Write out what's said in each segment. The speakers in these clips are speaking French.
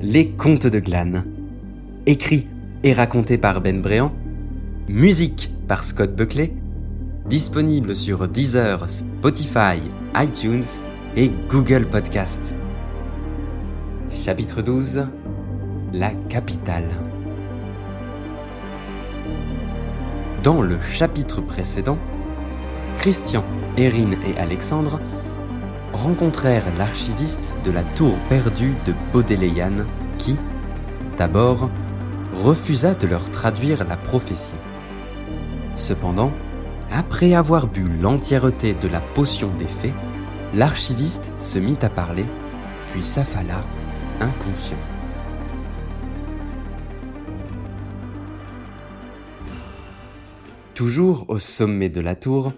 Les Contes de Glane. Écrit et raconté par Ben Bréant. Musique par Scott Buckley. Disponible sur Deezer, Spotify, iTunes et Google Podcast. Chapitre 12 La capitale. Dans le chapitre précédent, Christian, Erin et Alexandre rencontrèrent l'archiviste de la tour perdue de Baudelayan qui, d'abord, refusa de leur traduire la prophétie. Cependant, après avoir bu l'entièreté de la potion des fées, l'archiviste se mit à parler, puis s'affala, inconscient. Toujours au sommet de la tour,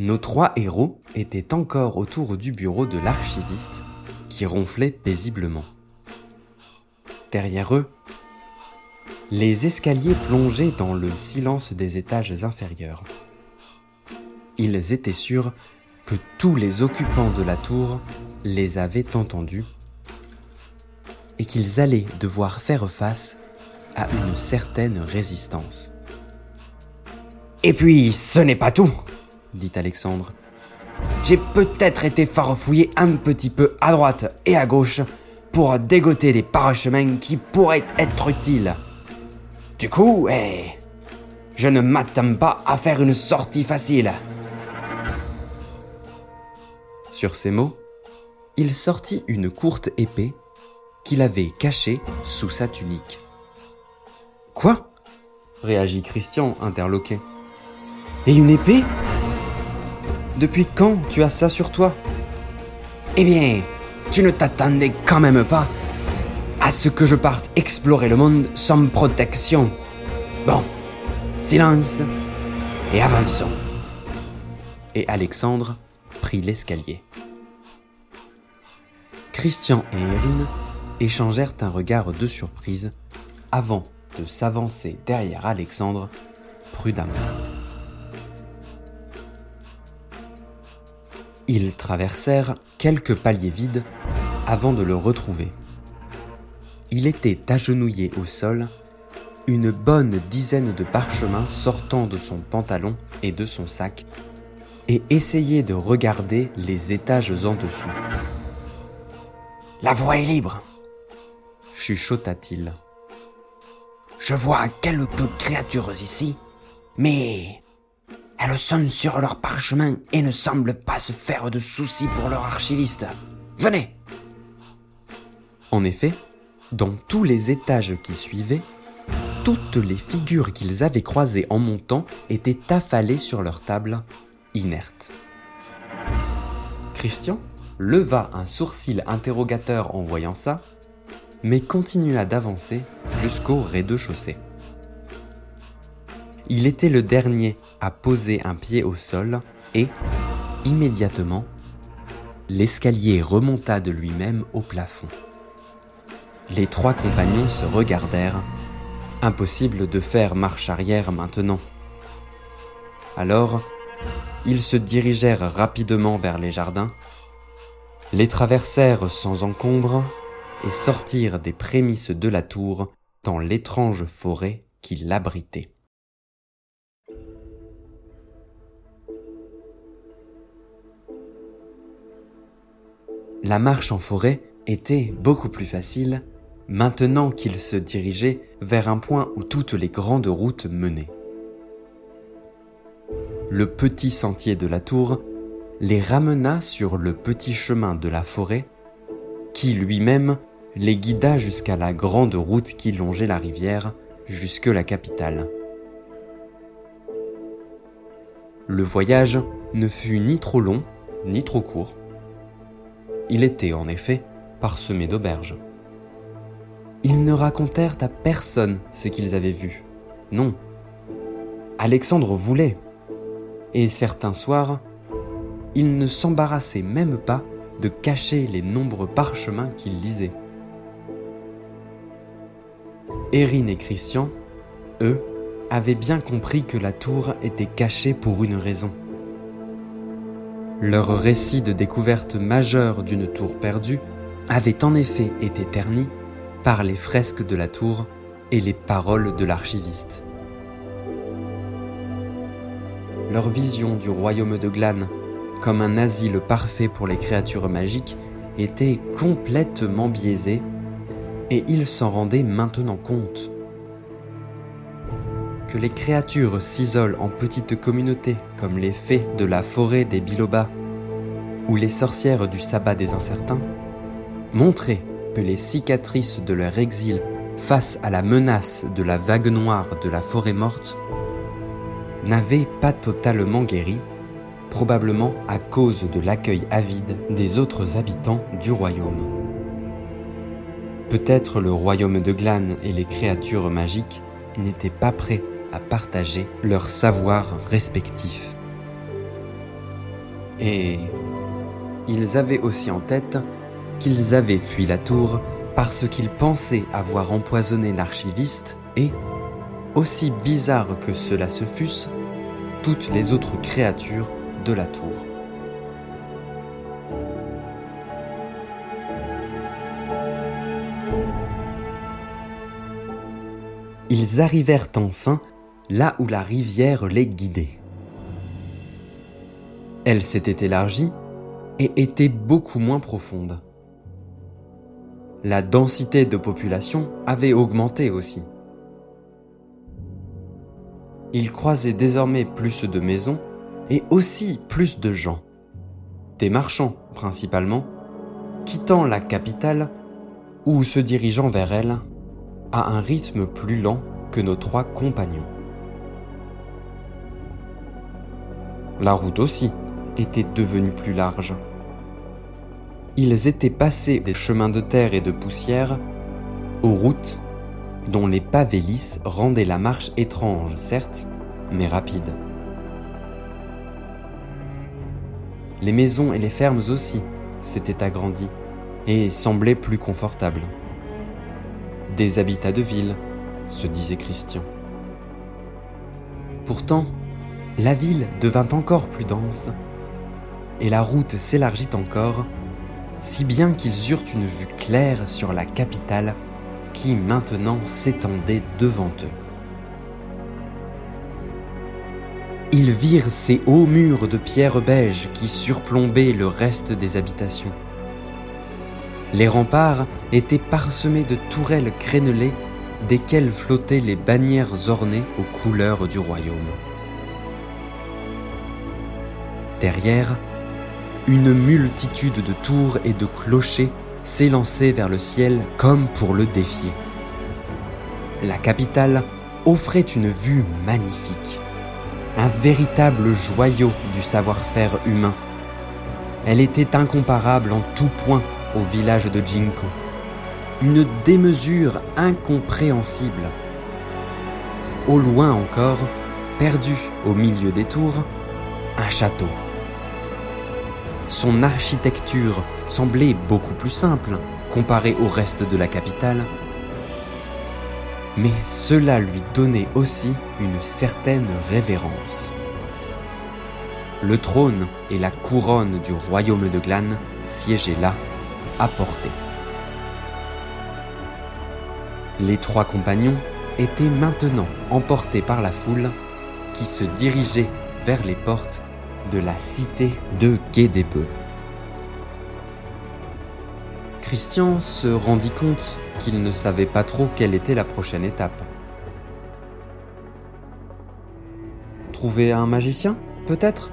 nos trois héros étaient encore autour du bureau de l'archiviste qui ronflait paisiblement. Derrière eux, les escaliers plongeaient dans le silence des étages inférieurs. Ils étaient sûrs que tous les occupants de la tour les avaient entendus et qu'ils allaient devoir faire face à une certaine résistance. Et puis, ce n'est pas tout, dit Alexandre. J'ai peut-être été farfouillé un petit peu à droite et à gauche pour dégoter des parchemins qui pourraient être utiles. Du coup, eh, je ne m'attends pas à faire une sortie facile. Sur ces mots, il sortit une courte épée qu'il avait cachée sous sa tunique. Quoi? réagit Christian, interloqué. Et une épée? Depuis quand tu as ça sur toi? Eh bien, tu ne t'attendais quand même pas à ce que je parte explorer le monde sans protection. Bon, silence et avançons. Et Alexandre prit l'escalier. Christian et Erin échangèrent un regard de surprise avant de s'avancer derrière Alexandre prudemment. Ils traversèrent quelques paliers vides avant de le retrouver. Il était agenouillé au sol, une bonne dizaine de parchemins sortant de son pantalon et de son sac, et essayait de regarder les étages en dessous. La voie est libre, chuchota-t-il. Je vois quelques créatures ici, mais elles sonnent sur leurs parchemins et ne semblent pas se faire de soucis pour leur archiviste. Venez En effet, dans tous les étages qui suivaient, toutes les figures qu'ils avaient croisées en montant étaient affalées sur leur table, inertes. Christian leva un sourcil interrogateur en voyant ça, mais continua d'avancer jusqu'au rez-de-chaussée. Il était le dernier à poser un pied au sol et, immédiatement, l'escalier remonta de lui-même au plafond. Les trois compagnons se regardèrent. Impossible de faire marche arrière maintenant. Alors, ils se dirigèrent rapidement vers les jardins, les traversèrent sans encombre et sortirent des prémices de la tour dans l'étrange forêt qui l'abritait. La marche en forêt était beaucoup plus facile maintenant qu'ils se dirigeaient vers un point où toutes les grandes routes menaient. Le petit sentier de la tour les ramena sur le petit chemin de la forêt qui lui-même les guida jusqu'à la grande route qui longeait la rivière jusque la capitale. Le voyage ne fut ni trop long ni trop court. Il était en effet parsemé d'auberges. Ils ne racontèrent à personne ce qu'ils avaient vu. Non. Alexandre voulait. Et certains soirs, il ne s'embarrassait même pas de cacher les nombreux parchemins qu'il lisait. Erin et Christian, eux, avaient bien compris que la tour était cachée pour une raison. Leur récit de découverte majeure d'une tour perdue avait en effet été terni par les fresques de la tour et les paroles de l'archiviste. Leur vision du royaume de Glane comme un asile parfait pour les créatures magiques était complètement biaisée et ils s'en rendaient maintenant compte. Que les créatures s'isolent en petites communautés comme les fées de la forêt des Bilobas ou les sorcières du sabbat des incertains, montraient que les cicatrices de leur exil face à la menace de la vague noire de la forêt morte n'avaient pas totalement guéri, probablement à cause de l'accueil avide des autres habitants du royaume. Peut-être le royaume de Glane et les créatures magiques n'étaient pas prêts à partager leurs savoirs respectifs. Et ils avaient aussi en tête qu'ils avaient fui la tour parce qu'ils pensaient avoir empoisonné l'archiviste et, aussi bizarre que cela se fût, toutes les autres créatures de la tour. Ils arrivèrent enfin là où la rivière les guidait. Elle s'était élargie et était beaucoup moins profonde. La densité de population avait augmenté aussi. Ils croisaient désormais plus de maisons et aussi plus de gens. Des marchands principalement, quittant la capitale ou se dirigeant vers elle à un rythme plus lent que nos trois compagnons. La route aussi était devenue plus large ils étaient passés des chemins de terre et de poussière aux routes dont les pavés lisses rendaient la marche étrange, certes, mais rapide. Les maisons et les fermes aussi s'étaient agrandies et semblaient plus confortables. Des habitats de ville, se disait Christian. Pourtant, la ville devint encore plus dense et la route s'élargit encore si bien qu'ils eurent une vue claire sur la capitale qui maintenant s'étendait devant eux. Ils virent ces hauts murs de pierre beige qui surplombaient le reste des habitations. Les remparts étaient parsemés de tourelles crénelées desquelles flottaient les bannières ornées aux couleurs du royaume. Derrière, une multitude de tours et de clochers s'élançaient vers le ciel comme pour le défier. La capitale offrait une vue magnifique, un véritable joyau du savoir-faire humain. Elle était incomparable en tout point au village de Jinko, une démesure incompréhensible. Au loin encore, perdu au milieu des tours, un château. Son architecture semblait beaucoup plus simple comparée au reste de la capitale, mais cela lui donnait aussi une certaine révérence. Le trône et la couronne du royaume de Glane siégeaient là, à portée. Les trois compagnons étaient maintenant emportés par la foule qui se dirigeait vers les portes de la cité de Quai Christian se rendit compte qu'il ne savait pas trop quelle était la prochaine étape. Trouver un magicien, peut-être?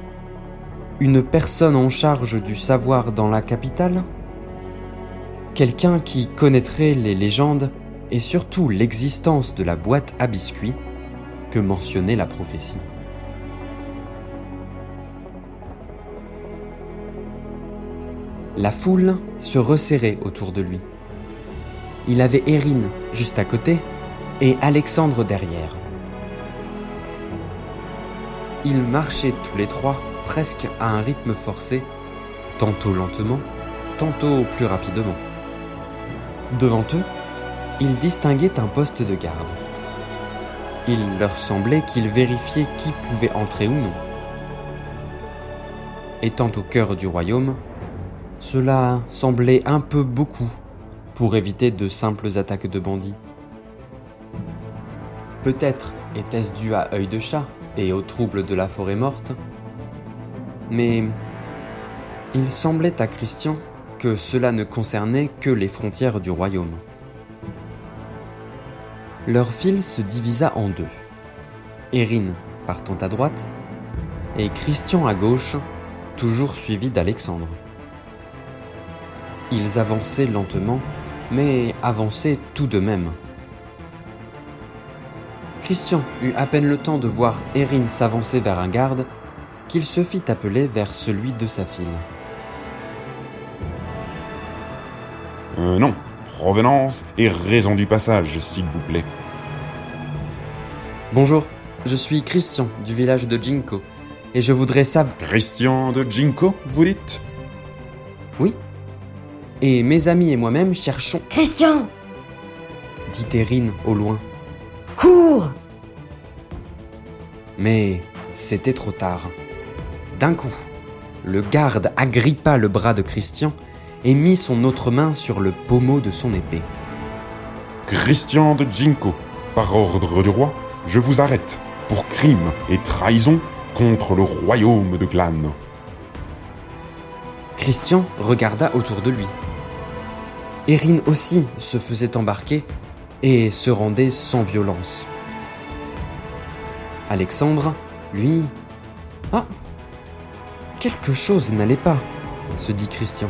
Une personne en charge du savoir dans la capitale? Quelqu'un qui connaîtrait les légendes et surtout l'existence de la boîte à biscuits que mentionnait la prophétie. La foule se resserrait autour de lui. Il avait Erin juste à côté et Alexandre derrière. Ils marchaient tous les trois presque à un rythme forcé, tantôt lentement, tantôt plus rapidement. Devant eux, ils distinguaient un poste de garde. Il leur semblait qu'ils vérifiaient qui pouvait entrer ou non. Étant au cœur du royaume, cela semblait un peu beaucoup pour éviter de simples attaques de bandits. Peut-être était-ce dû à œil de chat et aux troubles de la forêt morte, mais il semblait à Christian que cela ne concernait que les frontières du royaume. Leur file se divisa en deux. Erin partant à droite et Christian à gauche, toujours suivi d'Alexandre. Ils avançaient lentement, mais avançaient tout de même. Christian eut à peine le temps de voir Erin s'avancer vers un garde qu'il se fit appeler vers celui de sa file. Euh, non. Provenance et raison du passage, s'il vous plaît. Bonjour, je suis Christian du village de Jinko et je voudrais savoir. Christian de Jinko, vous dites? Oui. Et mes amis et moi-même cherchons. Christian dit Erin au loin. Cours Mais c'était trop tard. D'un coup, le garde agrippa le bras de Christian et mit son autre main sur le pommeau de son épée. Christian de Jinko, par ordre du roi, je vous arrête pour crime et trahison contre le royaume de Glan. Christian regarda autour de lui. Erin aussi se faisait embarquer et se rendait sans violence. Alexandre, lui... Ah Quelque chose n'allait pas, se dit Christian.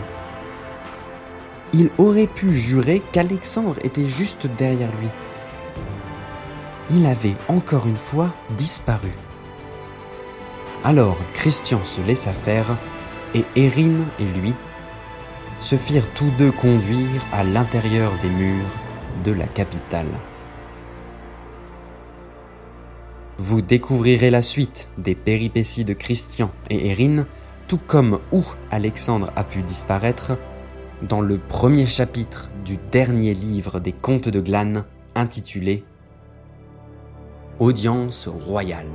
Il aurait pu jurer qu'Alexandre était juste derrière lui. Il avait encore une fois disparu. Alors Christian se laissa faire et Erin et lui se firent tous deux conduire à l'intérieur des murs de la capitale. Vous découvrirez la suite des péripéties de Christian et Erin, tout comme où Alexandre a pu disparaître, dans le premier chapitre du dernier livre des Contes de Glane intitulé Audience royale.